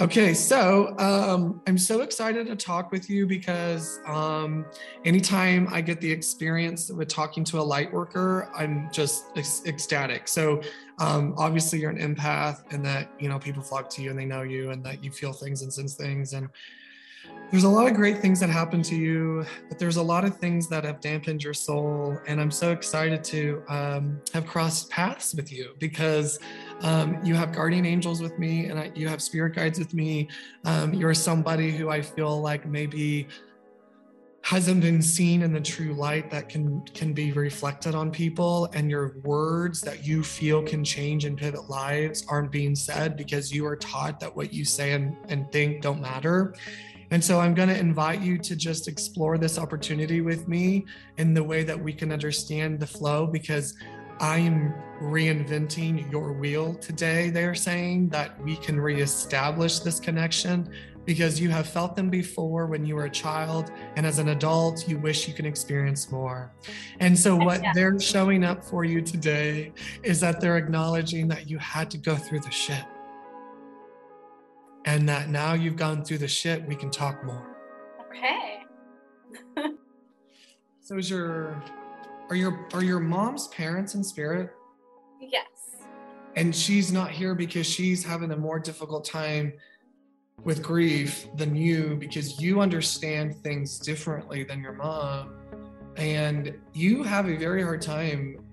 Okay, so um, I'm so excited to talk with you because um, anytime I get the experience with talking to a light worker, I'm just ec- ecstatic. So um, obviously, you're an empath, and that you know people flock to you and they know you, and that you feel things and sense things, and there's a lot of great things that happen to you, but there's a lot of things that have dampened your soul. And I'm so excited to um, have crossed paths with you because um, you have guardian angels with me and I, you have spirit guides with me. Um, you're somebody who I feel like maybe hasn't been seen in the true light that can can be reflected on people and your words that you feel can change and pivot lives aren't being said because you are taught that what you say and, and think don't matter and so I'm going to invite you to just explore this opportunity with me in the way that we can understand the flow because I am reinventing your wheel today. They're saying that we can reestablish this connection because you have felt them before when you were a child, and as an adult, you wish you can experience more. And so, what yeah. they're showing up for you today is that they're acknowledging that you had to go through the shit and that now you've gone through the shit, we can talk more. Okay. so is your are your are your mom's parents in spirit? Yes. And she's not here because she's having a more difficult time with grief than you because you understand things differently than your mom and you have a very hard time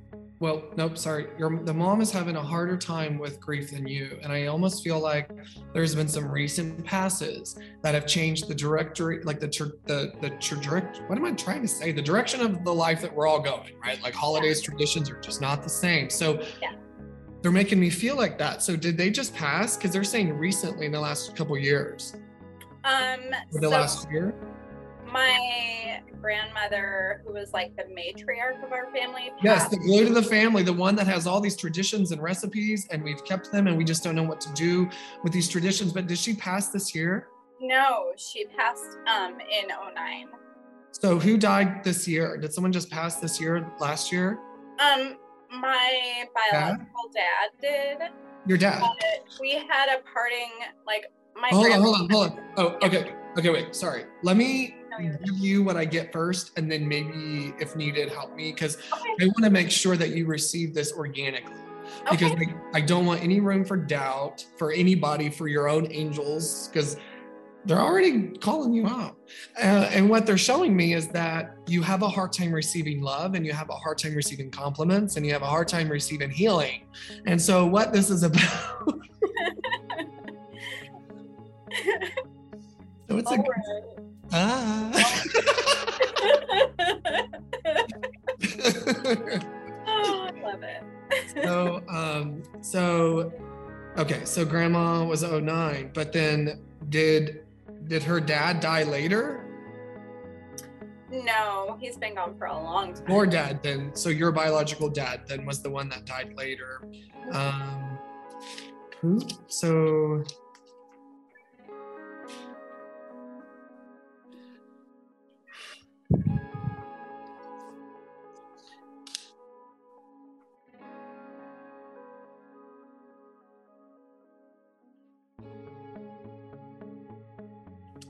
well nope sorry. Your the mom is having a harder time with grief than you and i almost feel like there's been some recent passes that have changed the directory like the the the trajectory what am i trying to say? The direction of the life that we're all going right? Like holidays yeah. traditions are just not the same. So yeah. they're making me feel like that. So did they just pass? Because they're saying recently in the last couple years. Um the so- last year my grandmother, who was like the matriarch of our family. Yes, the glue to the family, the one that has all these traditions and recipes, and we've kept them, and we just don't know what to do with these traditions. But did she pass this year? No, she passed um, in 09. So who died this year? Did someone just pass this year, last year? Um, my biological dad, dad did. Your dad. we had a parting, like my. hold on, hold on, hold on. Oh, okay, okay, wait. Sorry. Let me give you what I get first, and then maybe if needed, help me because okay. I want to make sure that you receive this organically. Because okay. I, I don't want any room for doubt for anybody, for your own angels, because they're already calling you out. Uh, and what they're showing me is that you have a hard time receiving love and you have a hard time receiving compliments and you have a hard time receiving healing. And so, what this is about. so, it's All a. Right. Ah. oh, I love it. so, um, so, okay, so grandma was 09, but then did did her dad die later? No, he's been gone for a long time. Your dad then, so your biological dad then was the one that died later. Um, so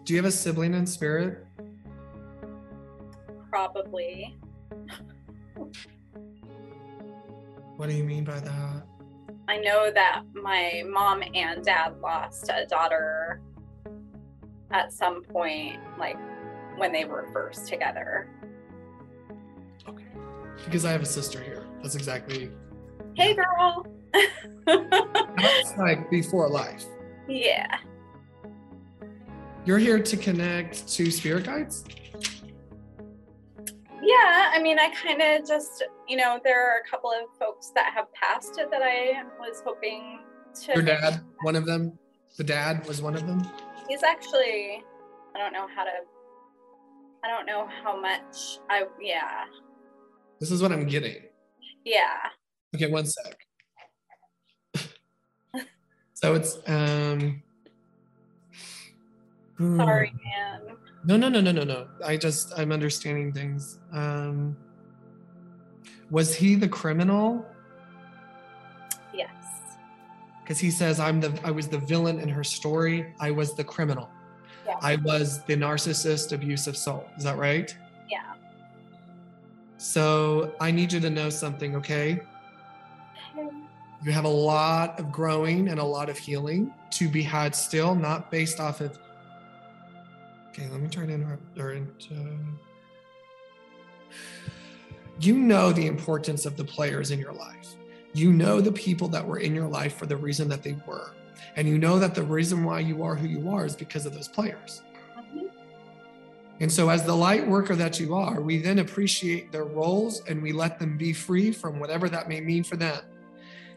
Do you have a sibling in spirit? Probably. What do you mean by that? I know that my mom and dad lost a daughter at some point, like when they were first together. Okay. Because I have a sister here. That's exactly. Hey, girl. That's like before life. Yeah. You're here to connect to spirit guides? Yeah, I mean, I kind of just, you know, there are a couple of folks that have passed it that I was hoping to. Your dad, one of them? The dad was one of them? He's actually, I don't know how to, I don't know how much I, yeah. This is what I'm getting. Yeah. Okay, one sec. so it's, um, Sorry, hmm. man. No, no, no, no, no, no. I just I'm understanding things. Um was he the criminal? Yes. because he says I'm the I was the villain in her story. I was the criminal. Yeah. I was the narcissist, abusive soul. Is that right? Yeah. So I need you to know something, okay? You have a lot of growing and a lot of healing to be had still, not based off of. Okay, let me try to interrupt or into. You know the importance of the players in your life. You know the people that were in your life for the reason that they were. And you know that the reason why you are who you are is because of those players. Mhm. And so, as the light worker that you are, we then appreciate their roles and we let them be free from whatever that may mean for them.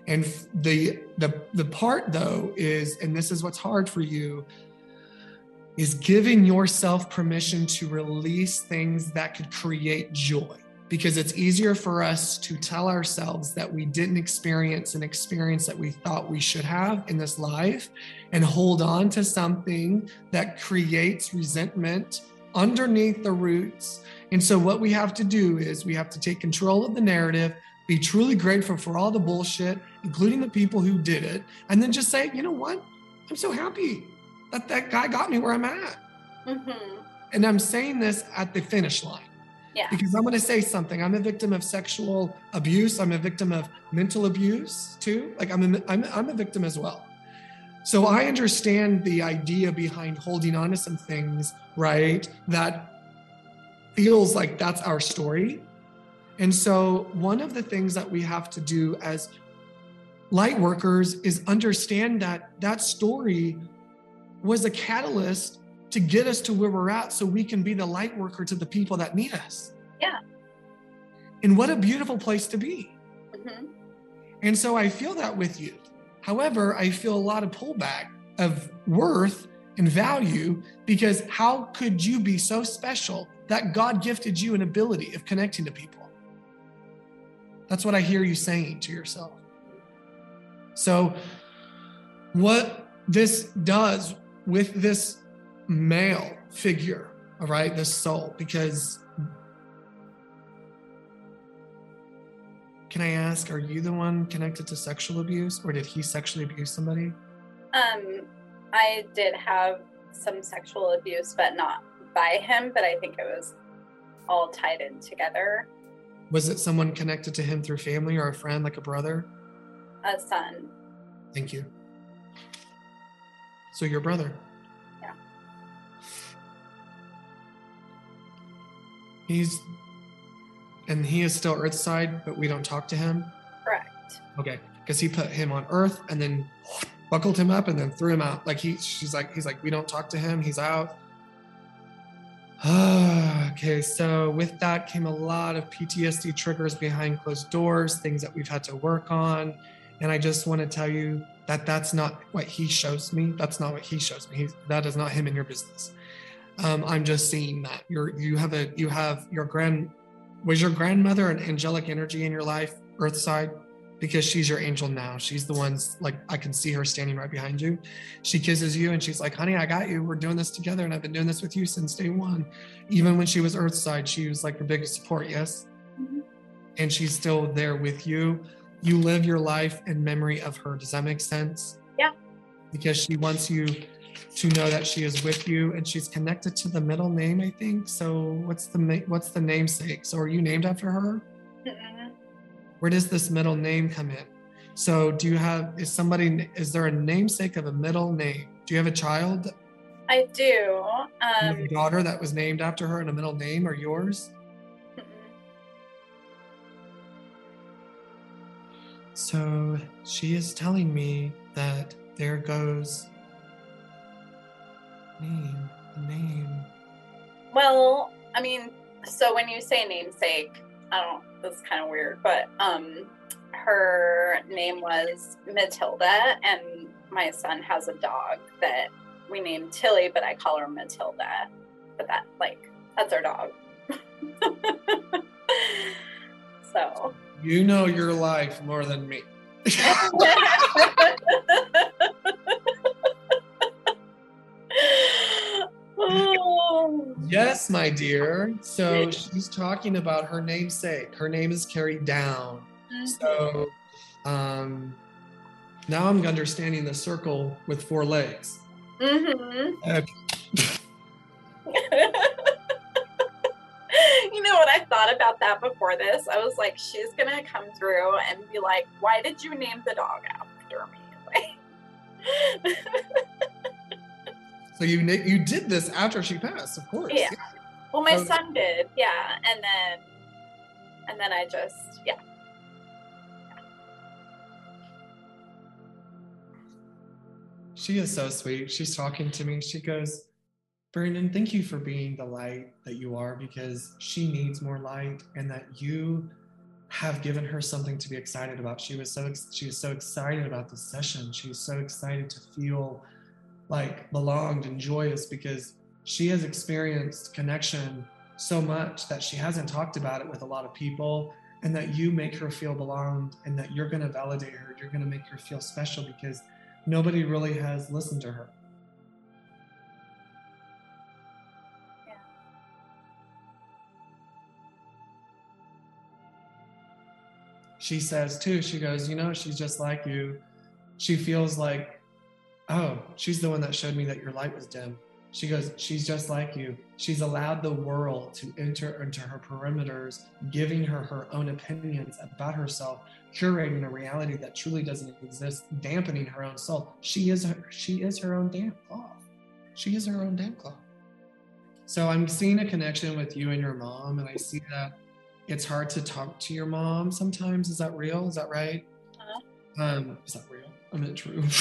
And the the the part though is, and this is what's hard for you, is giving yourself permission to release things that could create joy. Because it's easier for us to tell ourselves that we didn't experience an experience that we thought we should have in this life and hold on to something that creates resentment underneath the roots. And so, what we have to do is we have to take control of the narrative, be truly grateful for all the bullshit, including the people who did it, and then just say, you know what? I'm so happy that that guy got me where I'm at. Mm-hmm. And I'm saying this at the finish line. Yeah. Because I'm going to say something. I'm a victim of sexual abuse. I'm a victim of mental abuse too. Like I'm a, I'm, I'm a victim as well. So I understand the idea behind holding on to some things, right? That feels like that's our story. And so one of the things that we have to do as light workers is understand that that story was a catalyst to get us to where we're at so we can be the light worker to the people that need us. Yeah. And what a beautiful place to be. Mm-hmm. And so I feel that with you. However, I feel a lot of pullback of worth and value because how could you be so special that God gifted you an ability of connecting to people? That's what I hear you saying to yourself. So, what this does with this male figure, all right, this soul, because can I ask, are you the one connected to sexual abuse or did he sexually abuse somebody? Um, I did have some sexual abuse, but not by him. But I think it was all tied in together. Was it someone connected to him through family or a friend, like a brother? A son. Thank you. So, your brother? Yeah. He's, and he is still Earthside, but we don't talk to him? Correct. Okay, because he put him on Earth and then buckled him up and then threw him out. Like he, she's like, he's like, we don't talk to him. He's out. okay, so with that came a lot of PTSD triggers behind closed doors, things that we've had to work on, and I just want to tell you that that's not what he shows me. That's not what he shows me. He's, that is not him in your business. Um, I'm just seeing that you're you have a you have your grand was your grandmother an angelic energy in your life, Earthside? Because she's your angel now. She's the one's like I can see her standing right behind you. She kisses you and she's like, honey, I got you. We're doing this together. And I've been doing this with you since day one. Even when she was Earthside, she was like your biggest support, yes? Mhm. And she's still there with you. You live your life in memory of her. Does that make sense? Yeah. Because she wants you to know that she is with you and she's connected to the middle name, I think. So what's the what's the namesake? So are you named after her? Mm-mm. Where does this middle name come in? So do you have is somebody is there a namesake of a middle name? Do you have a child, I do. Um, a daughter that was named after her and a middle name or yours? So she is telling me that there goes name, name. well, I mean, so when you say namesake, I don't. That's kind of weird, but um, her name was Matilda, and my son has a dog that we named Tilly, but I call her Matilda. But that, like, that's our dog. so. You know your life more than me. oh, Yes, my dear. So she's talking about her namesake. Her name is Carrie down. So um Now I'm understanding the circle with four legs. Mm-hmm. Okay. you know what I thought about that before this? I was like, she's gonna come through and be like, "Why did you name the dog after me?" Like, So you you did this after she passed, of course. Yeah. well, my son did, yeah, and then, and then I just, yeah, She is so sweet. She's talking to me. She goes, Brandon, thank you for being the light that you are because she needs more light and that you have given her something to be excited about. She was so she was so excited about this session. She was so excited to feel like belonged and joyous because she has experienced connection so much that she hasn't talked about it with a lot of people and that you make her feel belonged and that you're going to validate her. You're going to make her feel special because nobody really has listened to her. She says too, she goes, you know, she's just like you. She feels like, oh, she's the one that showed me that your light was dim. She goes, she's just like you. She's allowed the world to enter into her perimeters, giving her her own opinions about herself, curating a reality that truly doesn't exist, dampening her own soul. She is her, she is her own damn cloth. She is her own damn cloth. So I'm seeing a connection with you and your mom, and I see that it's hard to talk to your mom sometimes. Is that real? Is that right? Uh-huh. Um, is that real? I meant true.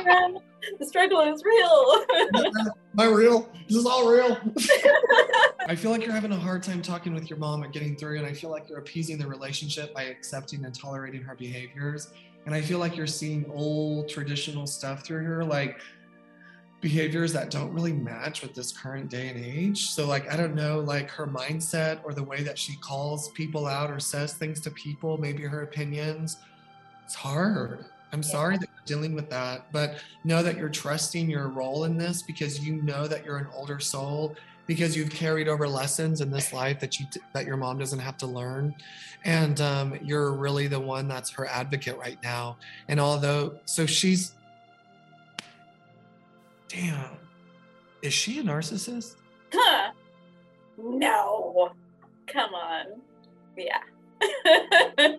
the struggle is real. Am I real? This is all real? I feel like you're having a hard time talking with your mom and getting through, and I feel like you're appeasing the relationship by accepting and tolerating her behaviors. And I feel like you're seeing old traditional stuff through her, like behaviors that don't really match with this current day and age. So, like, I don't know, like her mindset or the way that she calls people out or says things to people, maybe her opinions. It's hard. I'm sorry that you're dealing with that, but know that you're trusting your role in this because you know that you're an older soul because you've carried over lessons in this life that you that your mom doesn't have to learn and um, you're really the one that's her advocate right now and although so she's damn is she a narcissist Huh. no. Come on. Yeah.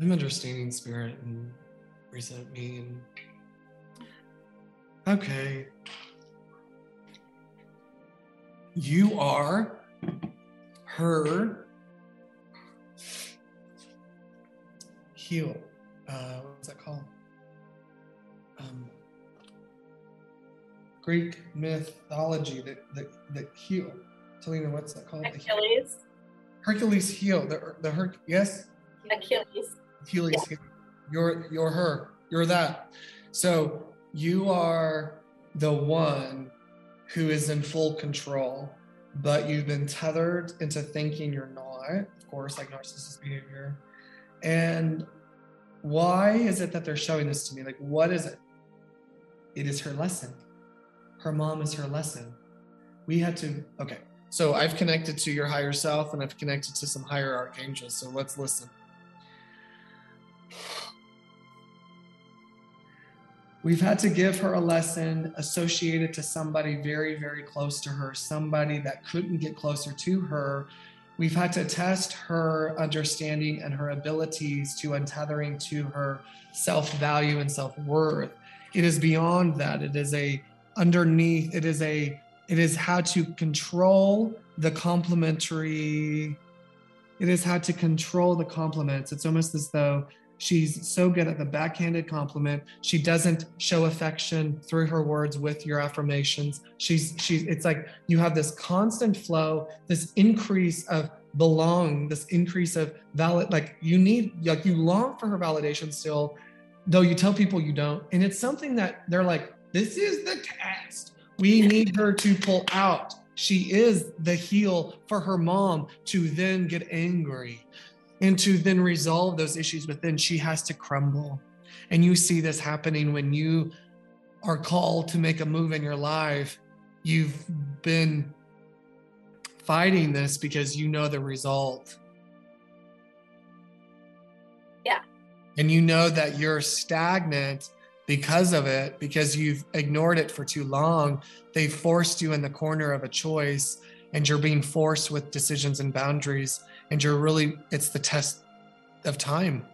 i'm understanding spirit and resent me and okay you are her heel. Uh, what's that called? Um, Greek mythology that that that heel. Talina, what's that called? Achilles. Hercules heel. The the Herc. Yes, Achilles. Achilles heel. You're you're her. You're that. So you are the one who is in full control, but you've been tethered into thinking you're not, of course, like narcissist behavior. And why is it that they're showing this to me? Like, what is it? It is her lesson. Her mom is her lesson. We had to, okay. So I've connected to your higher self and I've connected to some higher archangels. So let's listen. We've had to give her a lesson associated to somebody very, very close to her, somebody that couldn't get closer to her. We've had to test her understanding and her abilities to untethering to her self value and self worth. It is beyond that. It is a underneath, it is a, it is how to control the complementary, it is how to control the compliments. It's almost as though She's so good at the backhanded compliment. She doesn't show affection through her words with your affirmations. She's she's it's like you have this constant flow, this increase of belong, this increase of valid like you need like you long for her validation still, though you tell people you don't. And it's something that they're like, this is the test. We need her to pull out. She is the heel for her mom to then get angry and to then resolve those issues within, she has to crumble. And you see this happening when you are called to make a move in your life. You've been fighting this because you know the result. And you know that you're stagnant because of it, because you've ignored it for too long. They forced you in the corner of a choice and you're being forced with decisions and boundaries. And you're really, it's the test of time.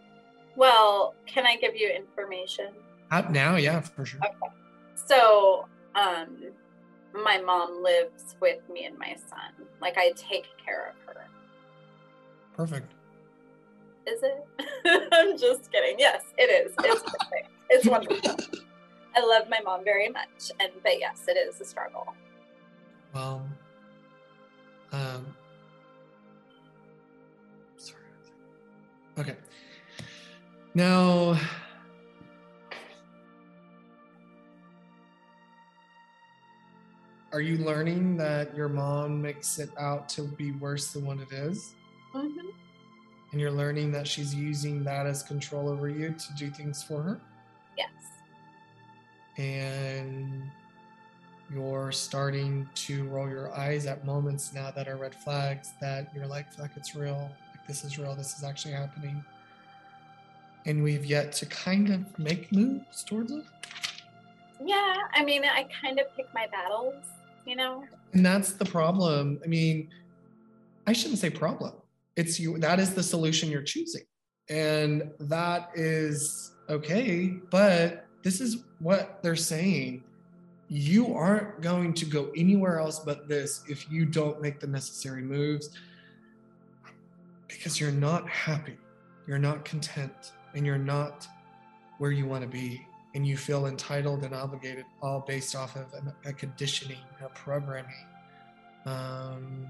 Well, can I give you information? Up now, yeah, for sure. Okay. So, um, my mom lives with me and my son. Like I take care of her. Perfect. Is it? I'm just kidding. Yes, it is. It's perfect. It's wonderful. I love my mom very much, and but yes, it is a struggle. Well, um, sorry. Okay. Now, are you learning that your mom makes it out to be worse than what it is? Mm-hmm. And you're learning that she's using that as control over you to do things for her? Yes. And you're starting to roll your eyes at moments now that are red flags that you're like, fuck, it's real. Like, this is real. This is actually happening. And we've yet to kind of make moves towards it. Yeah, I mean, I kind of pick my battles, you know? And that's the problem. I mean, I shouldn't say problem. It's you, that is the solution you're choosing. And that is okay. But this is what they're saying. You aren't going to go anywhere else but this if you don't make the necessary moves because you're not happy, you're not content, and you're not where you want to be. And you feel entitled and obligated, all based off of a, conditioning, a programming. Um,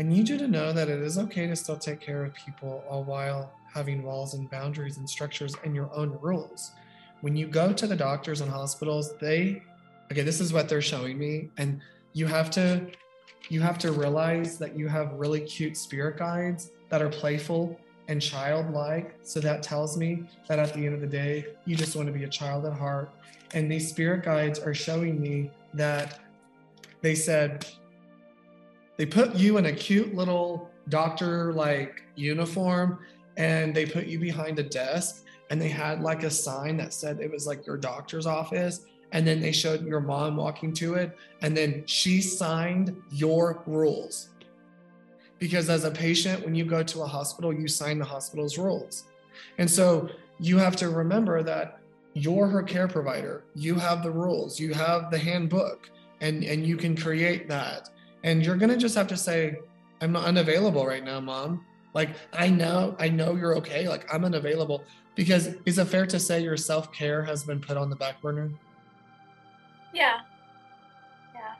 I need you to know that it is okay to still take care of people all while having walls and boundaries and structures and your own rules. When you go to the doctors and hospitals, they okay, this is what they're showing me and you have to you have to realize that you have really cute spirit guides that are playful and childlike. So that tells me that at the end of the day, you just want to be a child at heart. And these spirit guides are showing me that they said, they put you in a cute little doctor like uniform and they put you behind a desk and they had like a sign that said it was like your doctor's office and then they showed your mom walking to it and then she signed your rules. Because as a patient when you go to a hospital you sign the hospital's rules. And so you have to remember that you're her care provider. You have the rules. You have the handbook and and you can create that and you're gonna just have to say i'm not unavailable right now mom. Like i know i know you're okay. Like i'm unavailable. Because is it fair to say your self-care has been put on the back burner? Yeah. Yeah.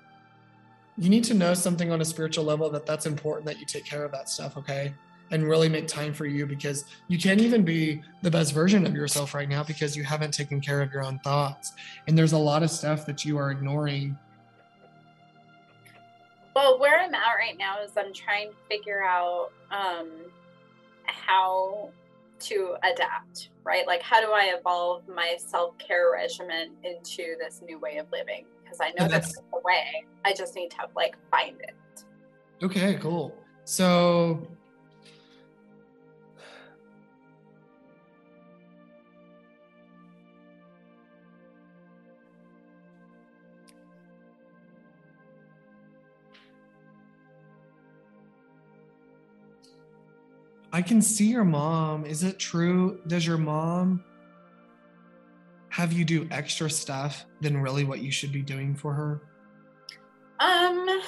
You need to know something on a spiritual level that that's important that you take care of that stuff okay? And really make time for you because you can't even be the best version of yourself right now because you haven't taken care of your own thoughts. And there's a lot of stuff that you are ignoring Well, where I'm at right now is I'm trying to figure out um, how to adapt, right? Like, how do I evolve my self care regimen into this new way of living? Because I know that's that's- the way. I just need to like find it. okay cool so I can see your mom. Is it true? Does your mom have you do extra stuff than really what you should be doing for her? Um,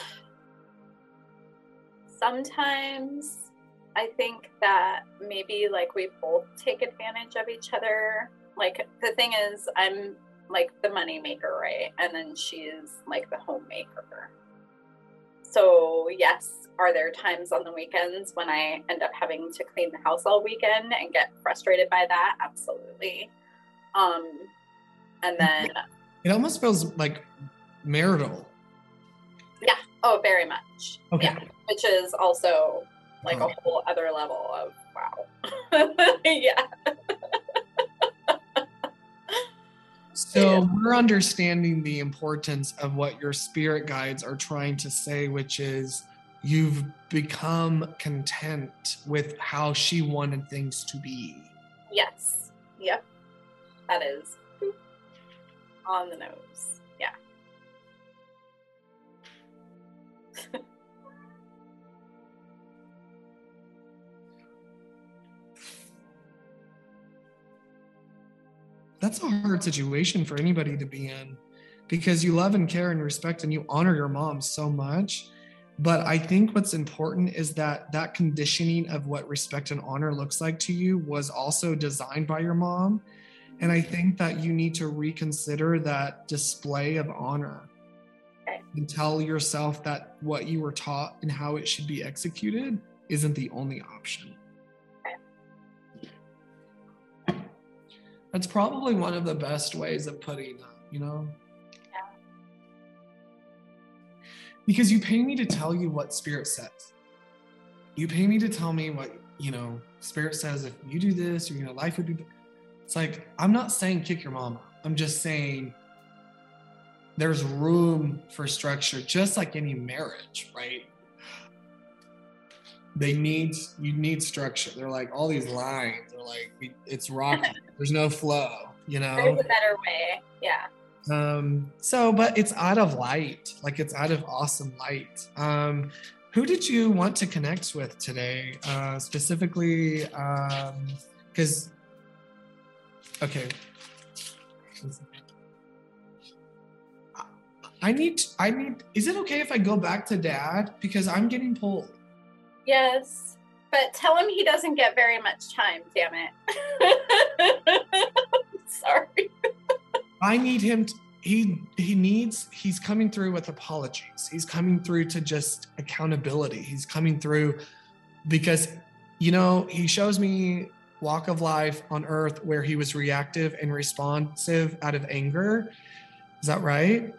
sometimes I think that maybe like we both take advantage of each other. Like the thing is, I'm like the money maker, right? And then she's like the homemaker. So yes, are there times on the weekends when I end up having to clean the house all weekend and get frustrated by that? Absolutely. Um, and then It almost feels like marital. Yeah. Oh, very much. Okay. Yeah, which is also like Oh. a whole other level of wow. yeah. So we're understanding the importance of what your spirit guides are trying to say, which is you've become content with how she wanted things to be. Yes. Yep. That is on the nose. Yeah. That's a hard situation for anybody to be in because you love and care and respect and you honor your mom so much. But I think what's important is that that conditioning of what respect and honor looks like to you was also designed by your mom. And I think that you need to reconsider that display of honor and tell yourself that what you were taught and how it should be executed isn't the only option. That's probably one of the best ways of putting it, you know? Yeah. Because you pay me to tell you what spirit says. You pay me to tell me what, you know, spirit says if you do this, you know, life would be it's like I'm not saying kick your mama. I'm just saying there's room for structure, just like any marriage, right? They need you need structure. They're like all these lines. Like it's rocky. There's no flow, you know. There's a better way. Yeah. Um, so, but it's out of light, like it's out of awesome light. Um, who did you want to connect with today? Uh, specifically, um, because, okay. I need, I need, is it okay if I go back to dad? Because I'm getting pulled. Yes. But tell him he doesn't get very much time, damn it. Sorry. I need him to, he he needs he's coming through with apologies. He's coming through to just accountability. He's coming through because you know, he shows me walk of life on earth where he was reactive and responsive out of anger. Is that right?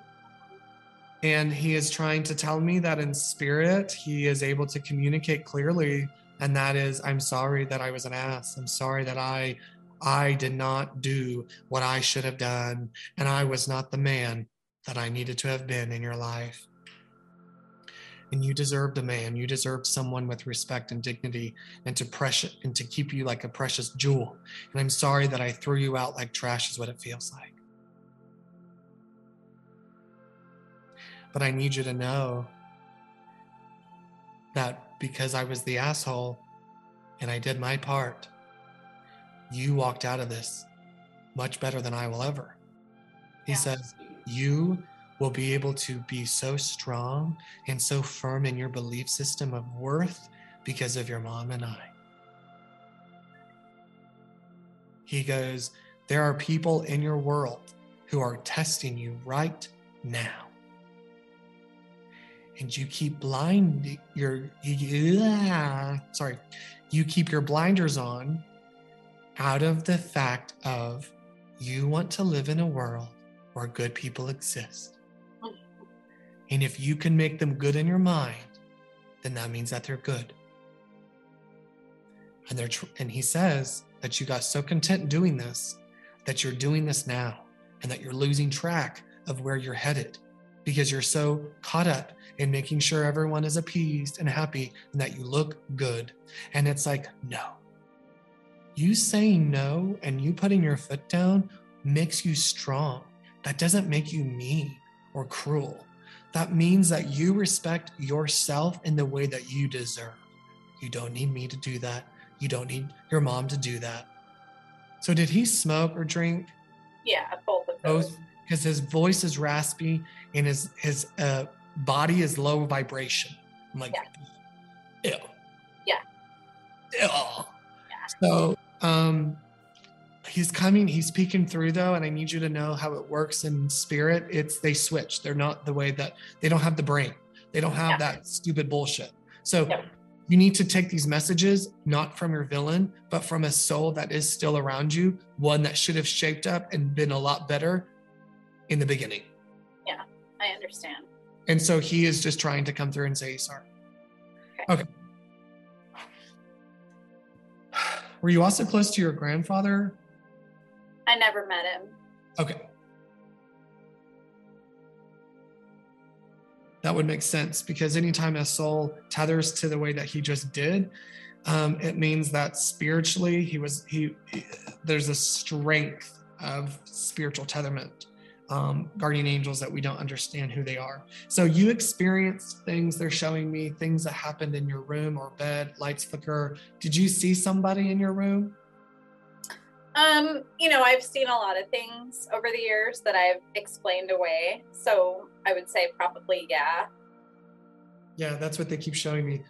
And he is trying to tell me that in spirit he is able to communicate clearly and that is I'm sorry that I was an ass. I'm sorry that I I did not do what I should have done, and I was not the man that I needed to have been in your life. And you deserved a man. You deserved someone with respect and dignity, and to precious and to keep you like a precious jewel. And I'm sorry that I threw you out like trash, is what it feels like. But I need you to know that because I was the asshole and I did my part, you walked out of this much better than I will ever. He Yeah. says, You will be able to be so strong and so firm in your belief system of worth because of your mom and I. He goes, There are people in your world who are testing you right now. And you keep blind your you, yeah, sorry, you keep your blinders on out of the fact of you want to live in a world where good people exist. And if you can make them good in your mind, then that means that they're good. And they're tr- and he says that you got so content doing this that you're doing this now and that you're losing track of where you're headed because you're so caught up in making sure everyone is appeased and happy and that you look good. And it's like, no, you saying no and you putting your foot down makes you strong. That doesn't make you mean or cruel. That means that you respect yourself in the way that you deserve. You don't need me to do that. You don't need your mom to do that. So, did he smoke or drink? Yeah, both of those. Both, because his voice is raspy and his his uh, body is low vibration. I'm like, ew. Yeah. Ew. So um he's coming, he's peeking through though, and I need you to know how it works in spirit. It's they switch. They're not the way that they don't have the brain. They don't have Yeah. that stupid bullshit. So Yeah. you need to take these messages not from your villain, but from a soul that is still around you, one that should have shaped up and been a lot better in the beginning. Yeah, I understand. And so he is just trying to come through and say he's sorry. Okay. Were you also close to your grandfather? I never met him. Okay. that would make sense because anytime a soul tethers to the way that he just did, um, it means that spiritually he was he, he there's a strength of spiritual tetherment um, guardian angels that we don't understand who they are so you experienced things they're showing me things that happened in your room or bed lights flicker did you see somebody in your room um you know i've seen a lot of things over the years that i've explained away so i would say probably yeah yeah that's what they keep showing me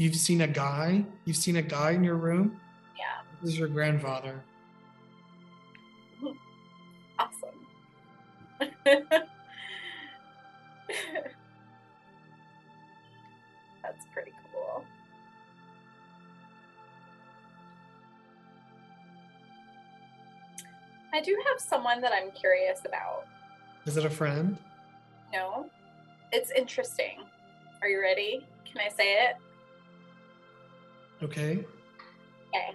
You've seen a guy. You've seen a guy in your room. Yeah. This is your grandfather. That's pretty cool. I do have someone that I'm curious about. Is it a friend? No. It's interesting. Are you ready? Can I say it? Okay. Okay.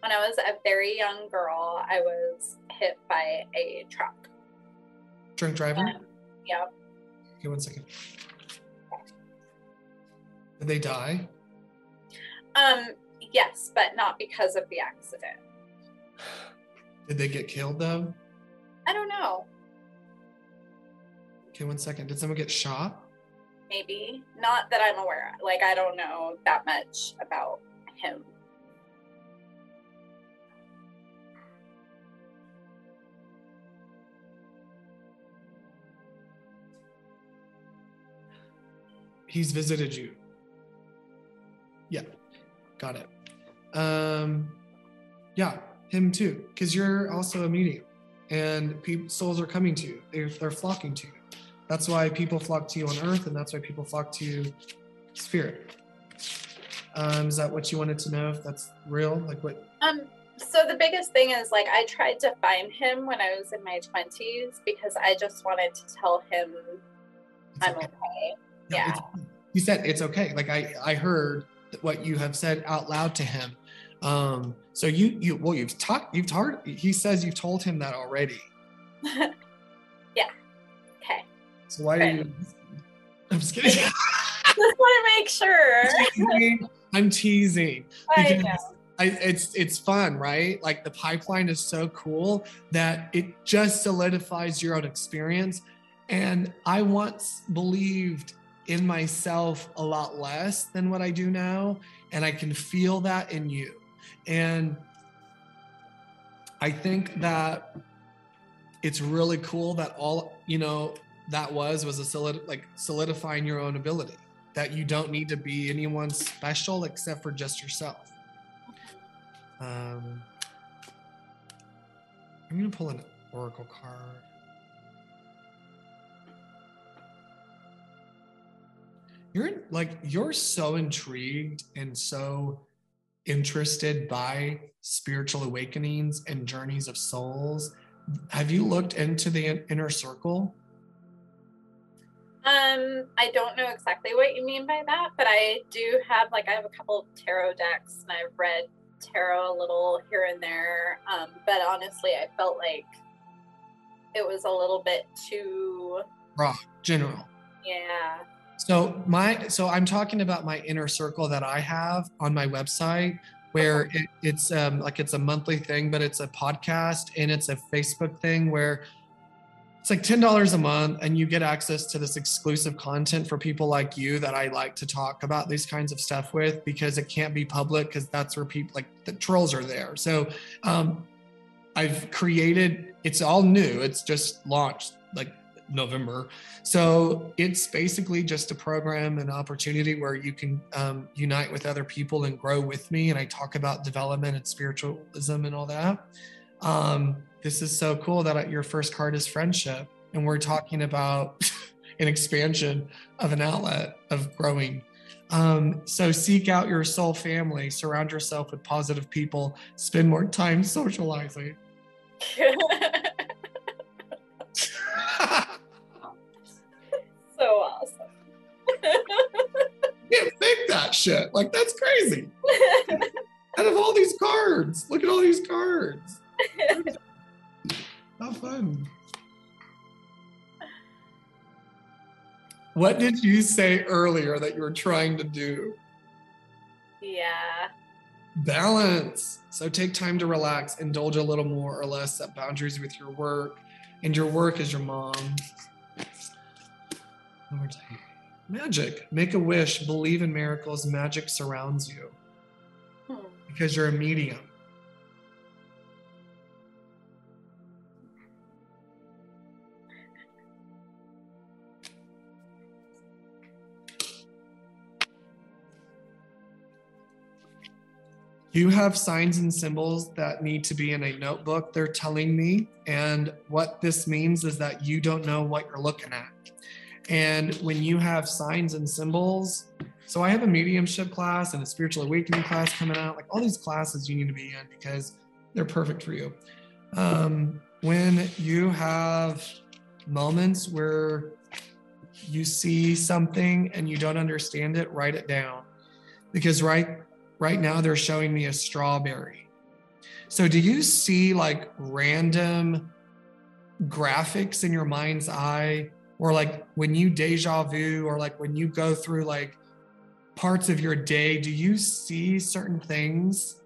When I was a very young girl, I was hit by a truck. Drunk driving? Um, yep. Okay, one second. Did they die? Um, yes, but not because of the accident. Did they get killed though? I don't know. Okay, one second. Did someone get shot? maybe not that i'm aware of. like i don't know that much about him he's visited you yeah got it um yeah him too because you're also a medium and people souls are coming to you they're, they're flocking to you that's why people flock to you on earth, and that's why people flock to you, spirit. Um, is that what you wanted to know? If that's real, like what? Um. So the biggest thing is like I tried to find him when I was in my twenties because I just wanted to tell him It's I'm okay. Yeah. it's- you said it's okay. Like I, I heard what you have said out loud to him. Um, so you, you, well, you've talked, you've talked. He says you've told him that already. Yeah okay. So why are you? I'm just kidding. Just want to make sure. I'm teasing. I Because- know. I, it's it's fun, right? Like the pipeline is so cool that it just solidifies your own experience. And I once believed in myself a lot less than what I do now, and I can feel that in you. And I think that it's really cool that all you know that was was a solid like solidifying your own ability that you don't need to be anyone special except for just yourself. Um, I'm gonna pull an oracle card. You're like you're so intrigued and so interested by spiritual awakenings and journeys of souls. Have you looked into the inner circle? Um, I don't know exactly what you mean by that, but I do have like I have a couple of tarot decks and I've read tarot a little here and there. Um, but honestly, I felt like it was a little bit too raw, General. yeah. So my so I'm talking about my inner circle that I have on my website where it, it's um like it's a monthly thing but it's a podcast and it's a Facebook thing where it's like $10 a month and you get access to this exclusive content for people like you that I like to talk about these kinds of stuff with because it can't be public because that's where people like the trolls are there. So um I've created it's all new. It's just launched like November. So it's basically just a program and opportunity where you can um, unite with other people and grow with me. And I talk about development and spiritualism and all that. Um, this is so cool that your first card is friendship. And we're talking about an expansion of an outlet of growing. Um, so seek out your soul family, surround yourself with positive people, spend more time socializing. can't fake that shit. Like that's crazy. Out of all these cards, look at all these cards. How fun. What did you say earlier that you were trying to do? Yeah. Balance. So take time to relax, indulge a little more or less, set boundaries with your work, and your work is your mom. One more time. Magic. Make a wish. Believe in miracles. Magic surrounds you Hmm. because you're a medium. You have signs and symbols that need to be in a notebook, they're telling me. And what this means is that you don't know what you're looking at. And when you have signs and symbols, so I have a mediumship class and a spiritual awakening class coming out, like all these classes you need to be in because they're perfect for you. Um, when you have moments where you see something and you don't understand it, write it down. Because right right now they're showing me a strawberry. So do you see like random graphics in your mind's eye or like when you deja vu or like when you go through like parts of your day, do you see certain things?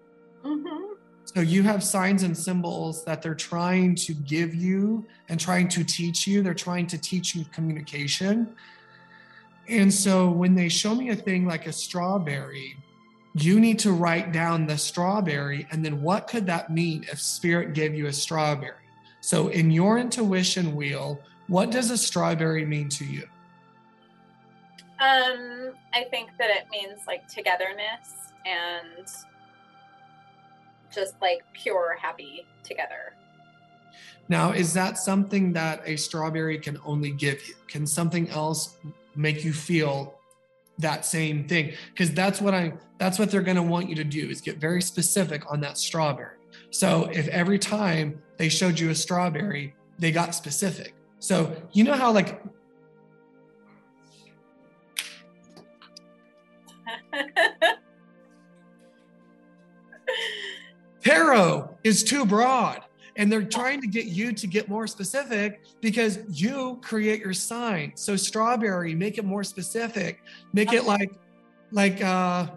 Mm-hmm. So you have signs and symbols that they're trying to give you and trying to teach you. They're trying to teach you communication. And so when they show me a thing like a strawberry, you need to write down the strawberry and then what could that mean if spirit gave you a strawberry? So in your intuition wheel, what does a strawberry mean to you? Um, I think that it means like togetherness and just like pure happy together. Now, is that something that a strawberry can only give you? Can something else make you feel that same thing? Because that's what I that's what they're going to want you to do is get very specific on that strawberry. So if every time they showed you a strawberry, they got specific. So you know how like tarot is too broad and they're trying to get you to get more specific because you create your sign. So strawberry make it more specific. Make it like like uh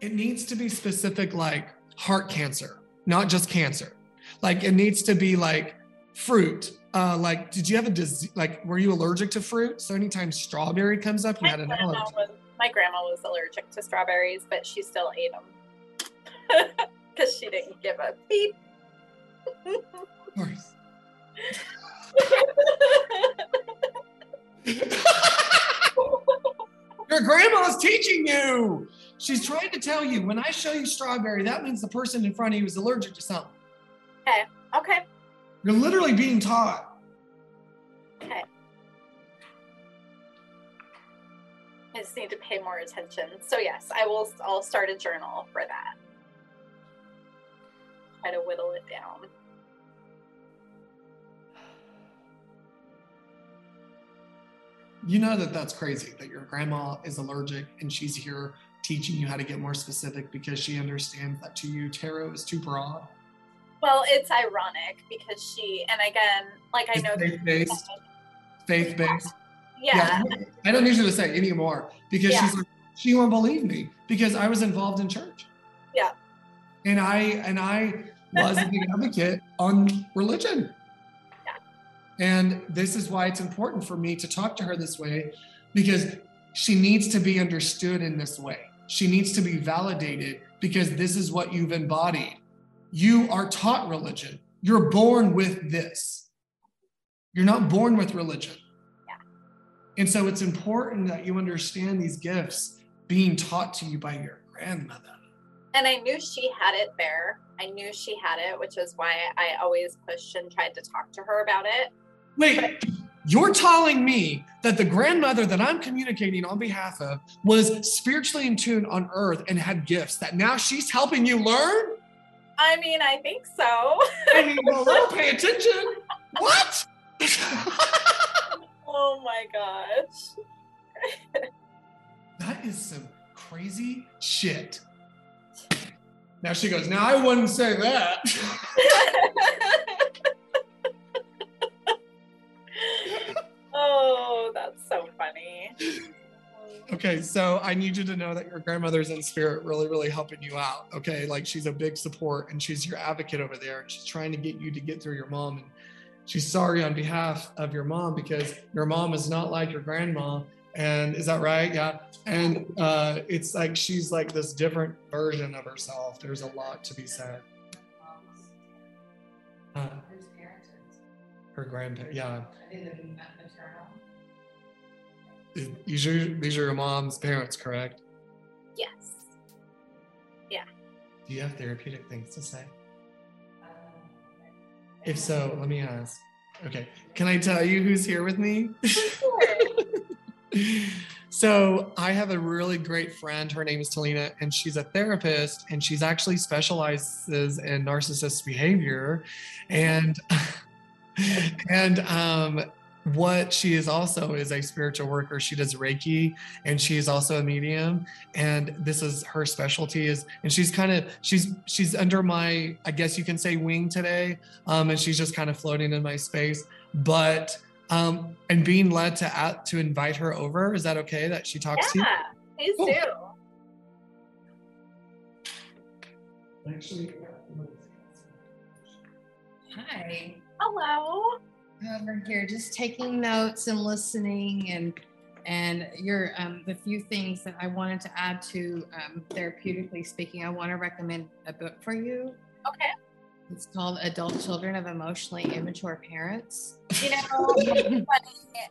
it needs to be specific like heart cancer not just cancer like it needs to be like fruit uh like did you have a disease like were you allergic to fruit so anytime strawberry comes up you my, had an allergy was, my grandma was allergic to strawberries, but she still ate them because she didn't give a beep. of course Your grandma's teaching you. She's trying to tell you when I show you strawberry, that means the person in front of you is allergic to something. Okay. Okay. You're literally being taught. Okay. I just need to pay more attention. So yes, I will. I'll start a journal for that. Try to whittle it down. You know that that's crazy that your grandma is allergic and she's here teaching you how to get more specific because she understands that to you, tarot is too broad. Well, it's ironic because she, and again, like I know. faith-based. Faith based. Yeah. I don't need you to say anymore because Yeah. she's like, she won't believe me because I was involved in church. Yeah. And I and I was a big advocate on religion. Yeah. And this is why it's important for me to talk to her this way because she needs to be understood in this way. She needs to be validated because this is what you've embodied. You are taught religion. You're born with this. You're not born with religion. And so it's important that you understand these gifts being taught to you by your grandmother. And I knew she had it there. I knew she had it, which is why I always pushed and tried to talk to her about it. Wait, you're telling me that the grandmother that I'm communicating on behalf of was spiritually in tune on earth and had gifts that now she's helping you learn? I mean, I think so. I mean, well, pay attention. What? oh my gosh. that is some crazy shit. Now she goes, Now I wouldn't say that. oh, that's so funny. Okay, so I need you to know that your grandmother's in spirit really, really helping you out. Okay, like she's a big support and she's your advocate over there. And she's trying to get you to get through your mom. And she's sorry on behalf of your mom because your mom is not like your grandma. And is that right? Yeah. And uh, it's like she's like this different version of herself. There's a lot to be said. Uh, her grandparents, yeah. These are these are your mom's parents, correct? Yes. Yeah. Do you have therapeutic things to say? If so, let me ask. Okay. Can I tell you who's here with me? so I have a really great friend. Her name is Talina, and she's a therapist, and she's actually specializes in narcissist behavior, and and um, what she is also is a spiritual worker. She does reiki and she is also a medium. And this is her specialty is and she's kind of she's she's under my i guess you can say wing today. Um and she's just kind of floating in my space. But um and being led to at, to invite her over is that okay that she talks yeah, to you? Please cool. do. Actually hi. Hello over here just taking notes and listening and and your um, the few things that I wanted to add to um, therapeutically speaking, I want to recommend a book for you. Okay. It's called Adult Children of Emotionally Immature Parents. You know.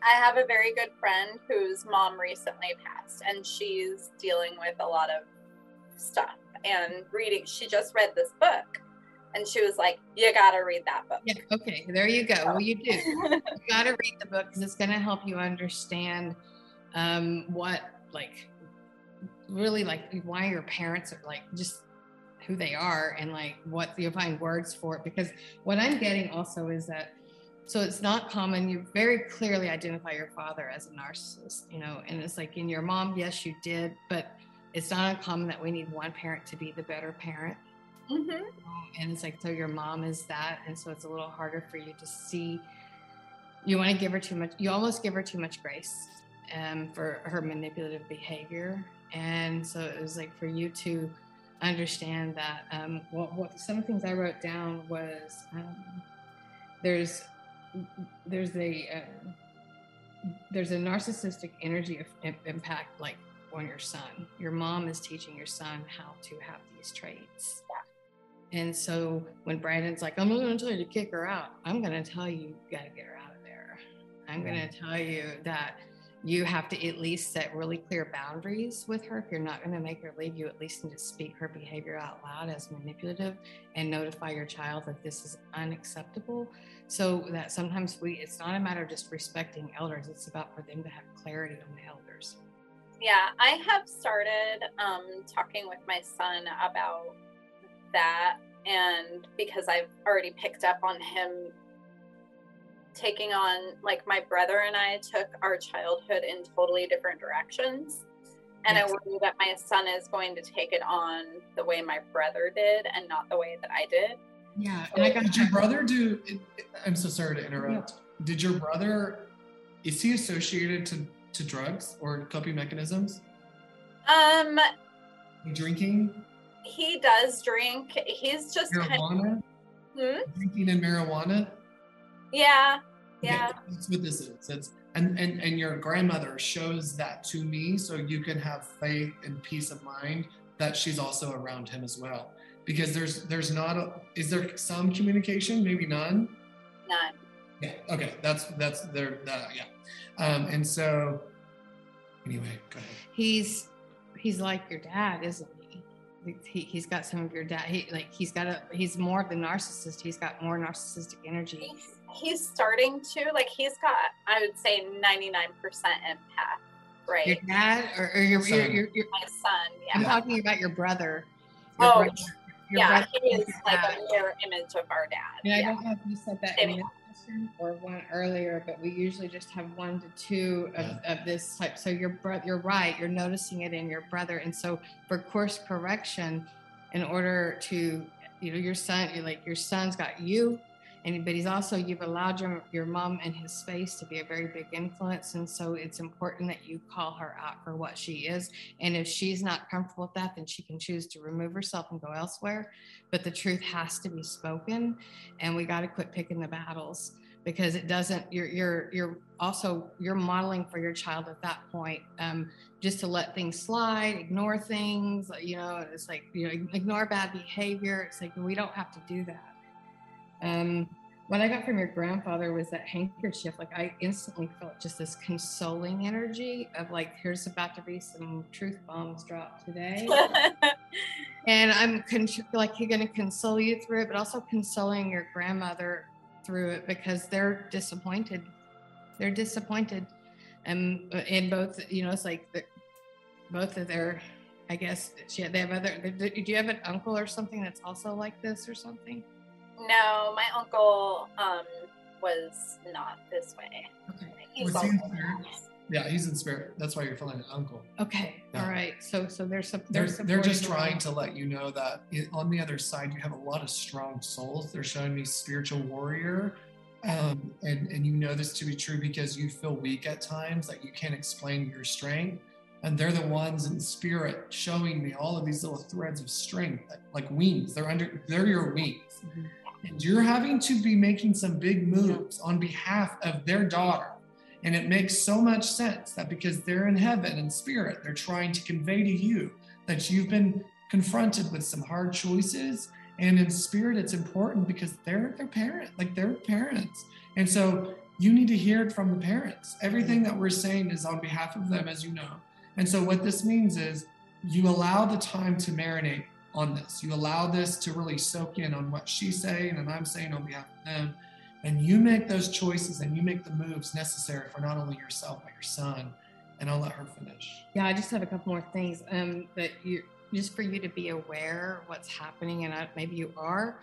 I have a very good friend whose mom recently passed, and she's dealing with a lot of stuff and reading. She just read this book and she was like, "You got to read that book." Yeah. Okay. There you go. Well, you do. you got to read the book because it's to help you understand um, what, like, really, like, why your parents are like just who they are and like what you find words for it. Because what I'm getting also is that. So it's not common. You very clearly identify your father as a narcissist, you know, and it's like in your mom, yes, you did, but it's not uncommon that we need one parent to be the better parent Mm-hmm. And it's like, so your mom is that. And so it's a little harder for you to see. You want to give her too much, you almost give her too much grace um, for her manipulative behavior. And so it was like for you to understand that um, what, what some things I wrote down was um, there's there's a uh, there's a narcissistic energy of impact like on your son. Your mom is teaching your son how to have these traits. And so when Brandon's like, I'm not going to tell you to kick her out, I'm going to tell you, you got to get her out of there. I'm going to tell you that you have to at least set really clear boundaries with her. If you're not going to make her leave, you at least need to speak her behavior out loud as manipulative and notify your child that this is unacceptable. So that sometimes we, it's not a matter of just respecting elders, it's about for them to have clarity on the elders. Yeah, I have started um, talking with my son about that and because I've already picked up on him taking on like my brother and I took our childhood in totally different directions. And yes. I worry that my son is going to take it on the way my brother did and not the way that I did. Yeah. And I got did your brother do I'm so sorry to interrupt. Yeah. Did your brother is he associated to, to drugs or coping mechanisms? Um drinking? He does drink. He's just marijuana. Kind of, hmm? Drinking and marijuana. Yeah, yeah. Okay, that's what this is. It's and and and your grandmother shows that to me, so you can have faith and peace of mind that she's also around him as well. Because there's there's not a is there some communication? Maybe none. None. Yeah. Okay. That's that's there. Uh, yeah. Um, and so anyway, go ahead. He's he's like your dad, isn't he, he's got some of your dad he like he's got a he's more of the narcissist he's got more narcissistic energy. He's, he's starting to like he's got i would say 99% empath right? Your dad or, or your, your, your, your, my son yeah. I'm talking about your brother. Your oh brother, yeah brother he is like dad. a mirror image of our dad and yeah. i don't know if you said that in question or one earlier but we usually just have one to two of, yeah. of this type so your brother you're right you're noticing it in your brother and so for course correction in order to you know your son like your son's got you and but he's also you've allowed your, your mom and his space to be a very big influence. And so it's important that you call her out for what she is. And if she's not comfortable with that then she can choose to remove herself and go elsewhere. But the truth has to be spoken. And we got to quit picking the battles because it doesn't you're you're you're also you're modeling for your child at that point um, just to let things slide ignore things you know it's like you know ignore bad behavior. It's like we don't have to do that um, what I got from your grandfather was that handkerchief. Like I instantly felt just this consoling energy of like, here's about to be some truth bombs dropped today. and I'm con- like, you're going to console you through it, but also consoling your grandmother through it because they're disappointed. They're disappointed. And in both, you know, it's like the, both of their, I guess, they have other, do you have an uncle or something that's also like this or something? No, my uncle um, was not this way. Okay. He's was he in spirit? Yeah, he's in spirit. That's why you're feeling an uncle. Okay. Yeah. All right. So so there's some they're, they're just trying to let you know that on the other side you have a lot of strong souls. They're showing me spiritual warrior. Um, and, and you know this to be true because you feel weak at times, that you can't explain your strength. And they're the ones in spirit showing me all of these little threads of strength, like wings. They're under, they're your wings. Mm-hmm and you're having to be making some big moves on behalf of their daughter. And it makes so much sense that because they're in heaven and spirit, they're trying to convey to you that you've been confronted with some hard choices. And in spirit, it's important because they're their parent, like they're parents. And so you need to hear it from the parents. Everything that we're saying is on behalf of them, as you know. And so what this means is you allow the time to marinate on this. You allow this to really soak in on what she's saying and I'm saying on behalf of them. And you make those choices and you make the moves necessary for not only yourself, but your son. And I'll let her finish. Yeah, I just have a couple more things. Um, that you just for you to be aware what's happening, and I, maybe you are,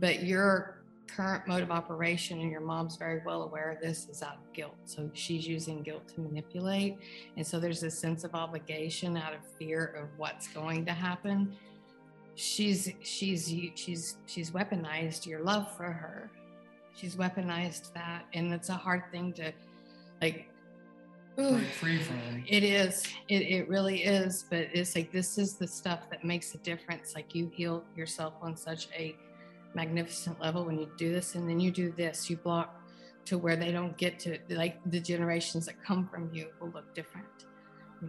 but your current mode of operation, and your mom's very well aware of this, is out of guilt. So she's using guilt to manipulate, and so there's a sense of obligation out of fear of what's going to happen she's she's she's she's weaponized your love for her. She's weaponized that and it's a hard thing to like ooh, free from. It is. It, it really is but it's like this is the stuff that makes a difference. Like you heal yourself on such a magnificent level when you do this and then you do this. You block to where they don't get to like the generations that come from you will look different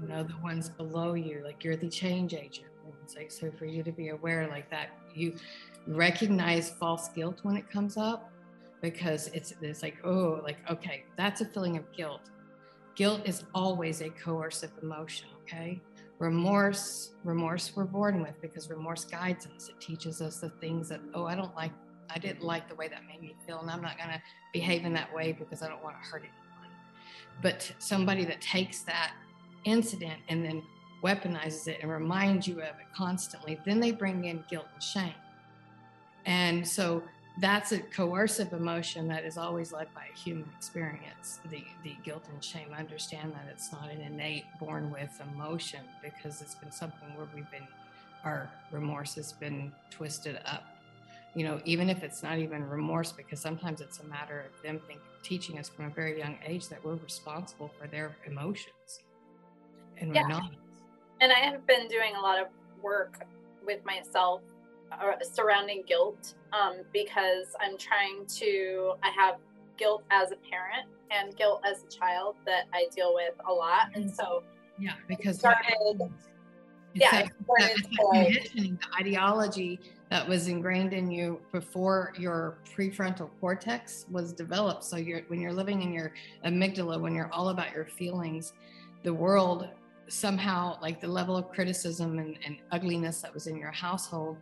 you know the ones below you like you're the change agent it's like so for you to be aware like that, you recognize false guilt when it comes up because it's it's like oh like okay that's a feeling of guilt. Guilt is always a coercive emotion. Okay, remorse remorse we're born with because remorse guides us. It teaches us the things that oh I don't like I didn't like the way that made me feel and I'm not going to behave in that way because I don't want to hurt anyone. But somebody that takes that incident and then weaponizes it and reminds you of it constantly, then they bring in guilt and shame. And so that's a coercive emotion that is always led by a human experience the, the guilt and shame. Understand that it's not an innate born with emotion because it's been something where we've been our remorse has been twisted up. You know even if it's not even remorse because sometimes it's a matter of them think, teaching us from a very young age that we're responsible for their emotions and we're yeah. not and I have been doing a lot of work with myself uh, surrounding guilt um, because I'm trying to, I have guilt as a parent and guilt as a child that I deal with a lot. And so, yeah, because started, yeah, that, the ideology that was ingrained in you before your prefrontal cortex was developed. So you're when you're living in your amygdala, when you're all about your feelings, the world somehow like the level of criticism and, and ugliness that was in your household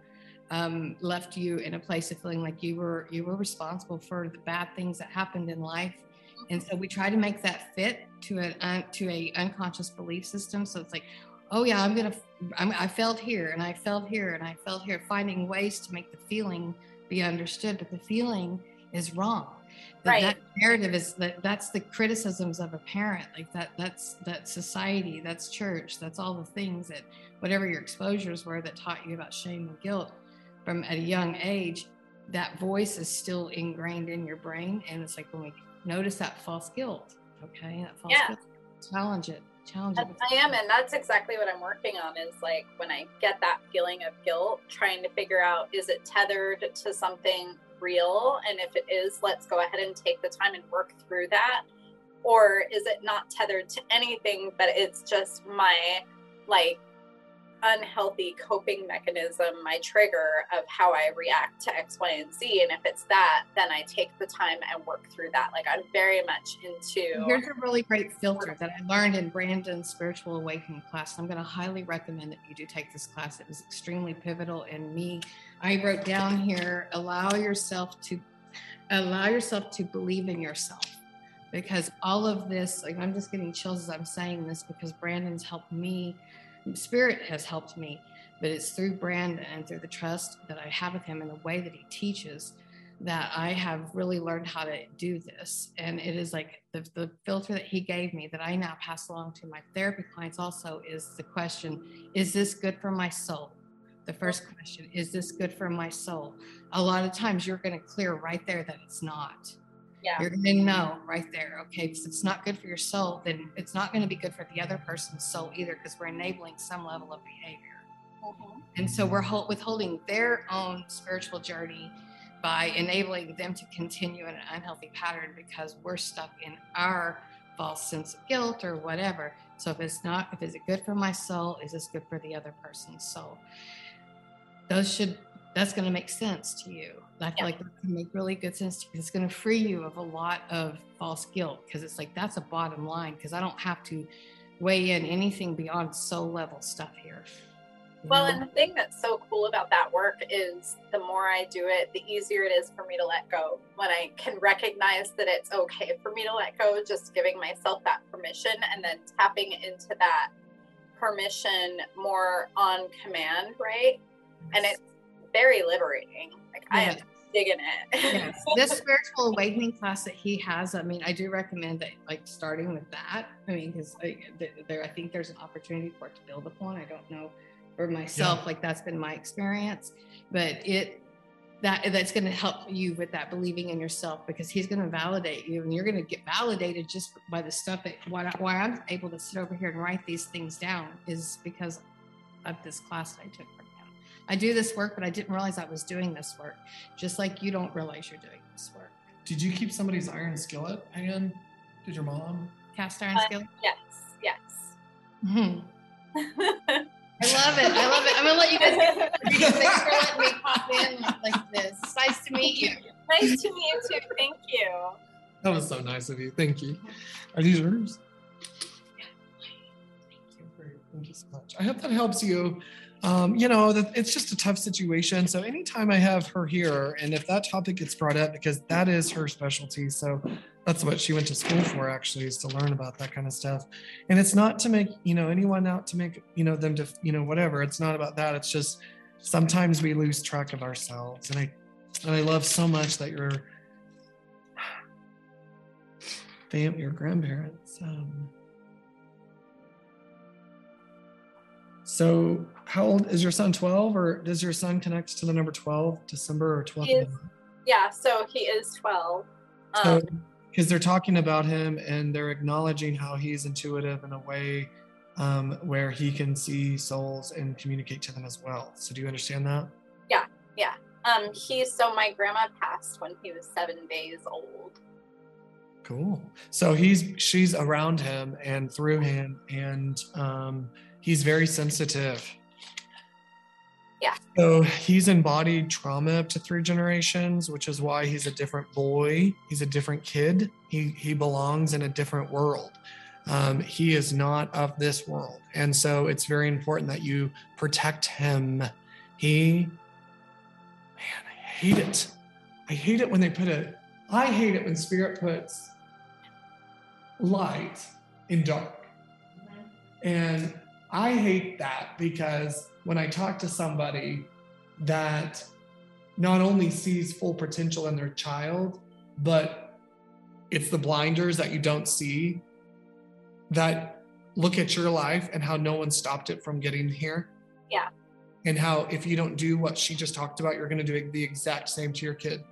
um, left you in a place of feeling like you were you were responsible for the bad things that happened in life. And so we try to make that fit to an uh, to a unconscious belief system. So it's like oh yeah i'm gonna I'm, i felt here and i felt here and i felt here finding ways to make the feeling be understood but the feeling is wrong that, right. that narrative is that that's the criticisms of a parent like that that's that society that's church that's all the things that whatever your exposures were that taught you about shame and guilt from at a young age that voice is still ingrained in your brain. And it's like when we notice that false guilt, okay, that false Yeah. guilt, challenge it, challenge it. I am, and that's exactly what I'm working on. Is like when I get that feeling of guilt, trying to figure out is it tethered to something real, and if it is, let's go ahead and take the time and work through that, or is it not tethered to anything, but it's just my like unhealthy coping mechanism, my trigger of how I react to X, Y, and Z. And if it's that, then I take the time and work through that. Like I'm very much into Here's a really great filter that I learned in Brandon's spiritual awakening class. I'm going to highly recommend that you do take this class. It was extremely pivotal in me. I wrote down here allow yourself to allow yourself to believe in yourself because all of this like I'm just getting chills as I'm saying this because Brandon's helped me spirit has helped me but it's through Brandon and through the trust that I have with him and the way that he teaches that I have really learned how to do this. And it is like the, the filter that he gave me that I now pass along to my therapy clients also is the question Is this good for my soul? The first question is this good for my soul? A lot of times you're going to clear right there that it's not. yeah. You're going to know right there, okay, if it's not good for your soul, then it's not going to be good for the other person's soul either because we're enabling some level of behavior. Mhm. And so we're hol- withholding their own spiritual journey by enabling them to continue in an unhealthy pattern because we're stuck in our false sense of guilt or whatever. So if it's not, if is it good for my soul? Is this good for the other person's soul? Those should that's going to make sense to you. I feel Yeah. like that can make really good sense to you. It's going to free you of a lot of false guilt because it's like that's a bottom line because I don't have to weigh in anything beyond soul level stuff here. you Well, know? and the thing that's so cool about that work is the more I do it, the easier it is for me to let go. When I can recognize that it's okay for me to let go, just giving myself that permission and then tapping into that permission more on command, right? And it's very liberating. Like I am digging it. yes. This spiritual awakening class that he has i mean i do recommend that like starting with that. I mean because there i think there's an opportunity for it to build upon. I don't know for myself like that's been my experience. But it that that's going to help you with that believing in yourself because he's going to validate you and you're going to get validated just by the stuff that why, I- why i'm able to sit over here and write these things down is because of this class that i took. from him i do this work but i didn't realize i was doing this work just like you don't realize you're doing this work. Did you keep somebody's iron skillet, Ann? Did your mom? Cast iron Uh, skillet. yes, yes. Mm-hmm. I love it. I love it. I'm gonna let you guys get Thanks for letting me pop in like, like this. It's nice to meet you. nice to meet you too. Thank you. That was so nice of you. Thank you. Are these yours? Great. Thank you so much. I hope that helps you. Um, you know, it's just a tough situation. So anytime I have her here, and if that topic gets brought up, because that is her specialty, so that's what she went to school for actually, is to learn about that kind of stuff. And it's not to make you know anyone out to make you know them to you know whatever. It's not about that. It's just sometimes we lose track of ourselves, and I and I love so much that you're your grandparents. Um, so how old is your son 12 or does your son connect to the number 12 December or 12? Is- Yeah, so he is 12. So, Um, because they're talking about him and they're acknowledging how he's intuitive in a way um, where he can see souls and communicate to them as well. So do you understand that? Yeah, yeah. Um, he, so my grandma passed when he was seven days old. Cool. So he's she's around him and through him, and um, he's very sensitive. Yeah. So he's embodied trauma up to three generations, which is why he's a different boy. He's a different kid. He he belongs in a different world. Um, he is not of this world, and so it's very important that you protect him. He, man, I hate it. I hate it when they put a. I hate it when spirit puts light in dark. And I hate that because when I talk to somebody that not only sees full potential in their child, but it's the blinders that you don't see that look at your life and how no one stopped it from getting here. Yeah. and how if you don't do what she just talked about, you're going to do the exact same to your kid.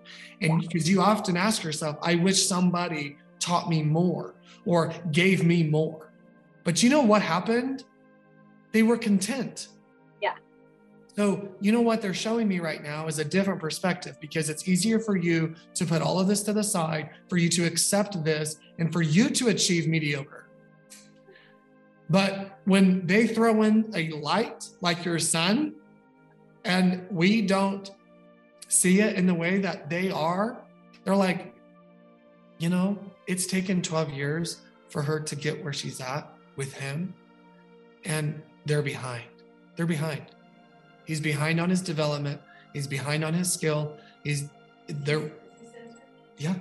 And because you often ask yourself, I wish somebody taught me more or gave me more. But you know what happened? They were content. Yeah. So, you know what they're showing me right now is a different perspective because it's easier for you to put all of this to the side, for you to accept this, and for you to achieve mediocre. But when they throw in a light like your son, and we don't see it in the way that they are, they're like, you know, it's taken 12 years for her to get where she's at with him, and they're behind. They're behind. He's behind on his development. He's behind on his skill. He's there. Yeah.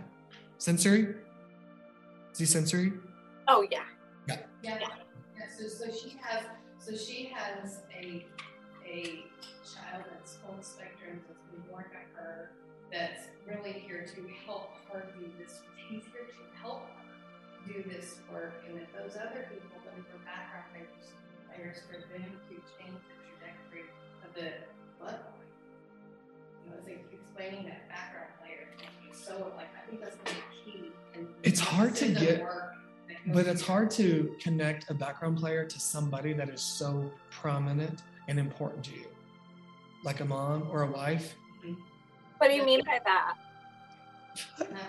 Sensory? Is he sensory? Oh yeah. Yeah. yeah. So, so she has so she has a a child that's full spectrum that's been born by her that's really here to help her do this. He's here to help her do this work. And if those other people, players for them to change the trajectory of the bloodline. You know, it's like explaining that background player so like I think that's the key. it's hard to get but it's hard to connect a background player to somebody that is so prominent and important to you. Like a mom or a wife. Mm-hmm. What do you mean by that?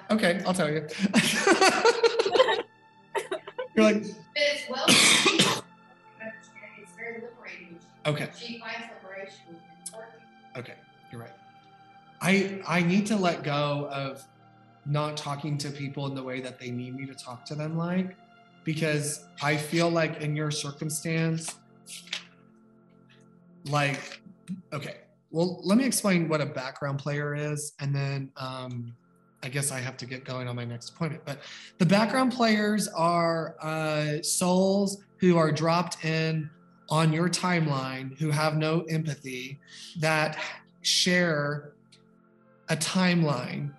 Okay i'll tell you. You're like it's well it's very liberating okay. She finds liberation okay you're right. I i need to let go of not talking to people in the way that they need me to talk to them like because i feel like in your circumstance like okay well let me explain what a background player is and then um, i guess i have to get going on my next appointment but the background players are uh, souls who are dropped in on your timeline who have no empathy that share a timeline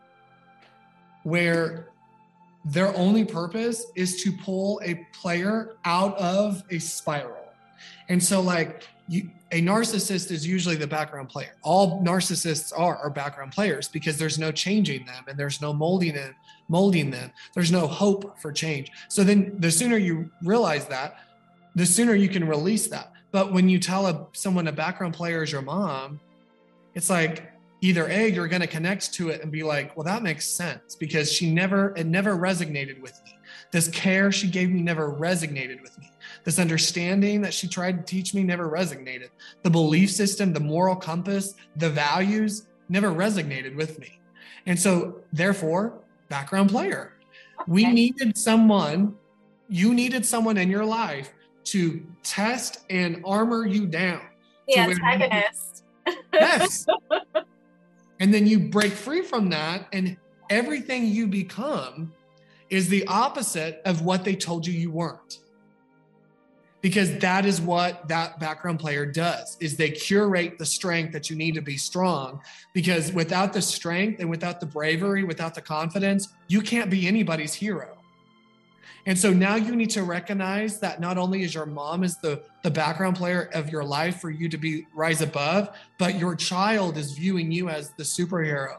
where their only purpose is to pull a player out of a spiral. And so, like, you, a narcissist is usually the background player. All narcissists are are background players because there's no changing them and there's no molding it, molding them. There's no hope for change. So then, the sooner you realize that, the sooner you can release that. But when you tell a, someone a background player is your mom, it's like either a you're going to connect to it and be like well that makes sense because she never it never resonated with me this care she gave me never resonated with me this understanding that she tried to teach me never resonated the belief system the moral compass the values never resonated with me and so therefore background player okay. we needed someone you needed someone in your life to test and armor you down the antagonist yes. And then you break free from that, and everything you become is the opposite of what they told you you weren't. Because that is what that background player does is they curate the strength that you need to be strong because without the strength and without the bravery without the confidence you can't be anybody's hero and so now you need to recognize that not only is your mom is the, the background player of your life for you to be rise above, but your child is viewing you as the superhero.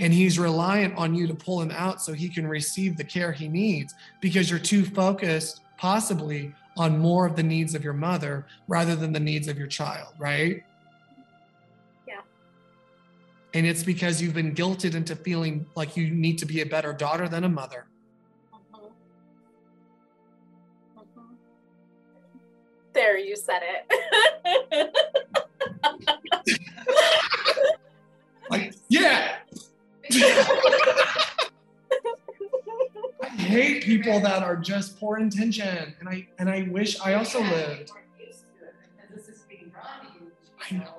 And he's reliant on you to pull him out so he can receive the care he needs because you're too focused, possibly, on more of the needs of your mother rather than the needs of your child, right? Yeah. And it's because you've been guilted into feeling like you need to be a better daughter than a mother There, you said it. like, yeah. I hate people that are just poor intention, and I and I wish I also lived. I know.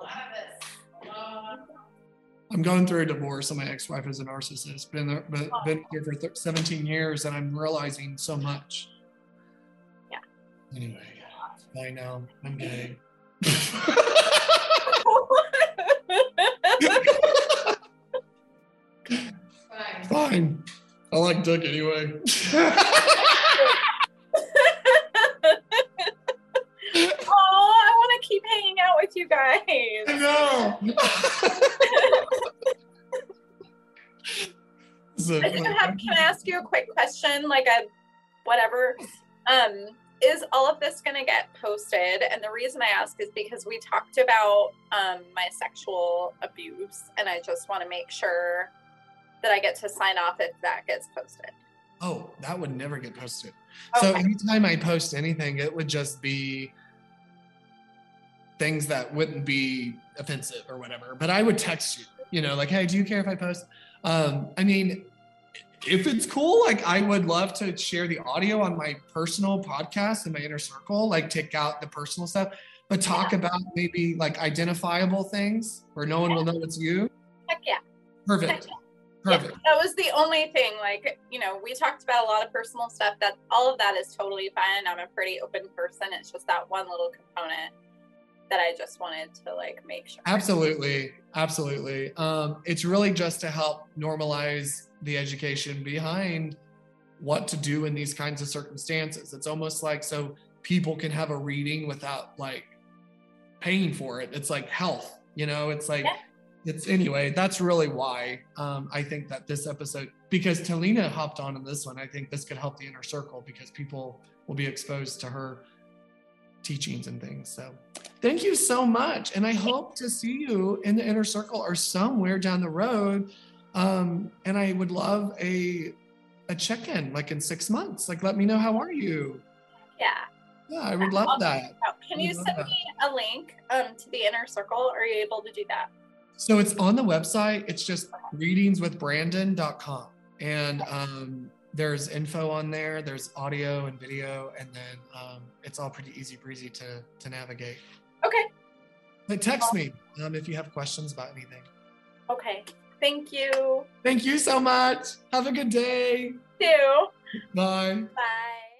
I'm going through a divorce, and my ex-wife is a narcissist. Been there, but been here for 17 years, and I'm realizing so much. Yeah. Anyway. I know. I'm gay. Fine. Fine. I like Dick anyway. oh, I want to keep hanging out with you guys. I know. So, I have, can I ask you a quick question? Like a whatever. Um, is all of this going to get posted? And the reason I ask is because we talked about um, my sexual abuse, and I just want to make sure that I get to sign off if that gets posted. oh, that would never get posted. So Okay. anytime I post anything, it would just be things that wouldn't be offensive or whatever. But I would text you, you know, like, hey, do you care if I post? Um, I mean, if it's cool, like I would love to share the audio on my personal podcast in my inner circle, like take out the personal stuff, but talk about maybe like identifiable things where no one will know it's you. Heck yeah. Perfect. Yeah, Perfect. that was the only thing. Like, you know, we talked about a lot of personal stuff. That all of that is totally fine. I'm a pretty open person. It's just that one little component that I just wanted to like make sure. Absolutely. Absolutely. Um, it's really just to help normalize the education behind what to do in these kinds of circumstances. It's almost like so people can have a reading without like paying for it. It's like health, you know, it's like, Yeah. it's anyway, that's really why um, I think that this episode, because Talina hopped on in this one, I think this could help the inner circle because people will be exposed to her teachings and things. So thank you so much. And I hope to see you in the inner circle or somewhere down the road. Um, and I would love a a check-in like in six months. Like let me know how are you? Yeah. Yeah, I would love that. Can you send that. me a link um, to the inner circle? Are you able to do that? So it's on the website. It's just readingswithbrandon.com. And um, there's info on there. There's audio and video. And then um, it's all pretty easy breezy to, to navigate. Okay. But text me um, if you have questions about anything. Okay. Thank you. Thank you so much. Have a good day. Too. Bye. Bye.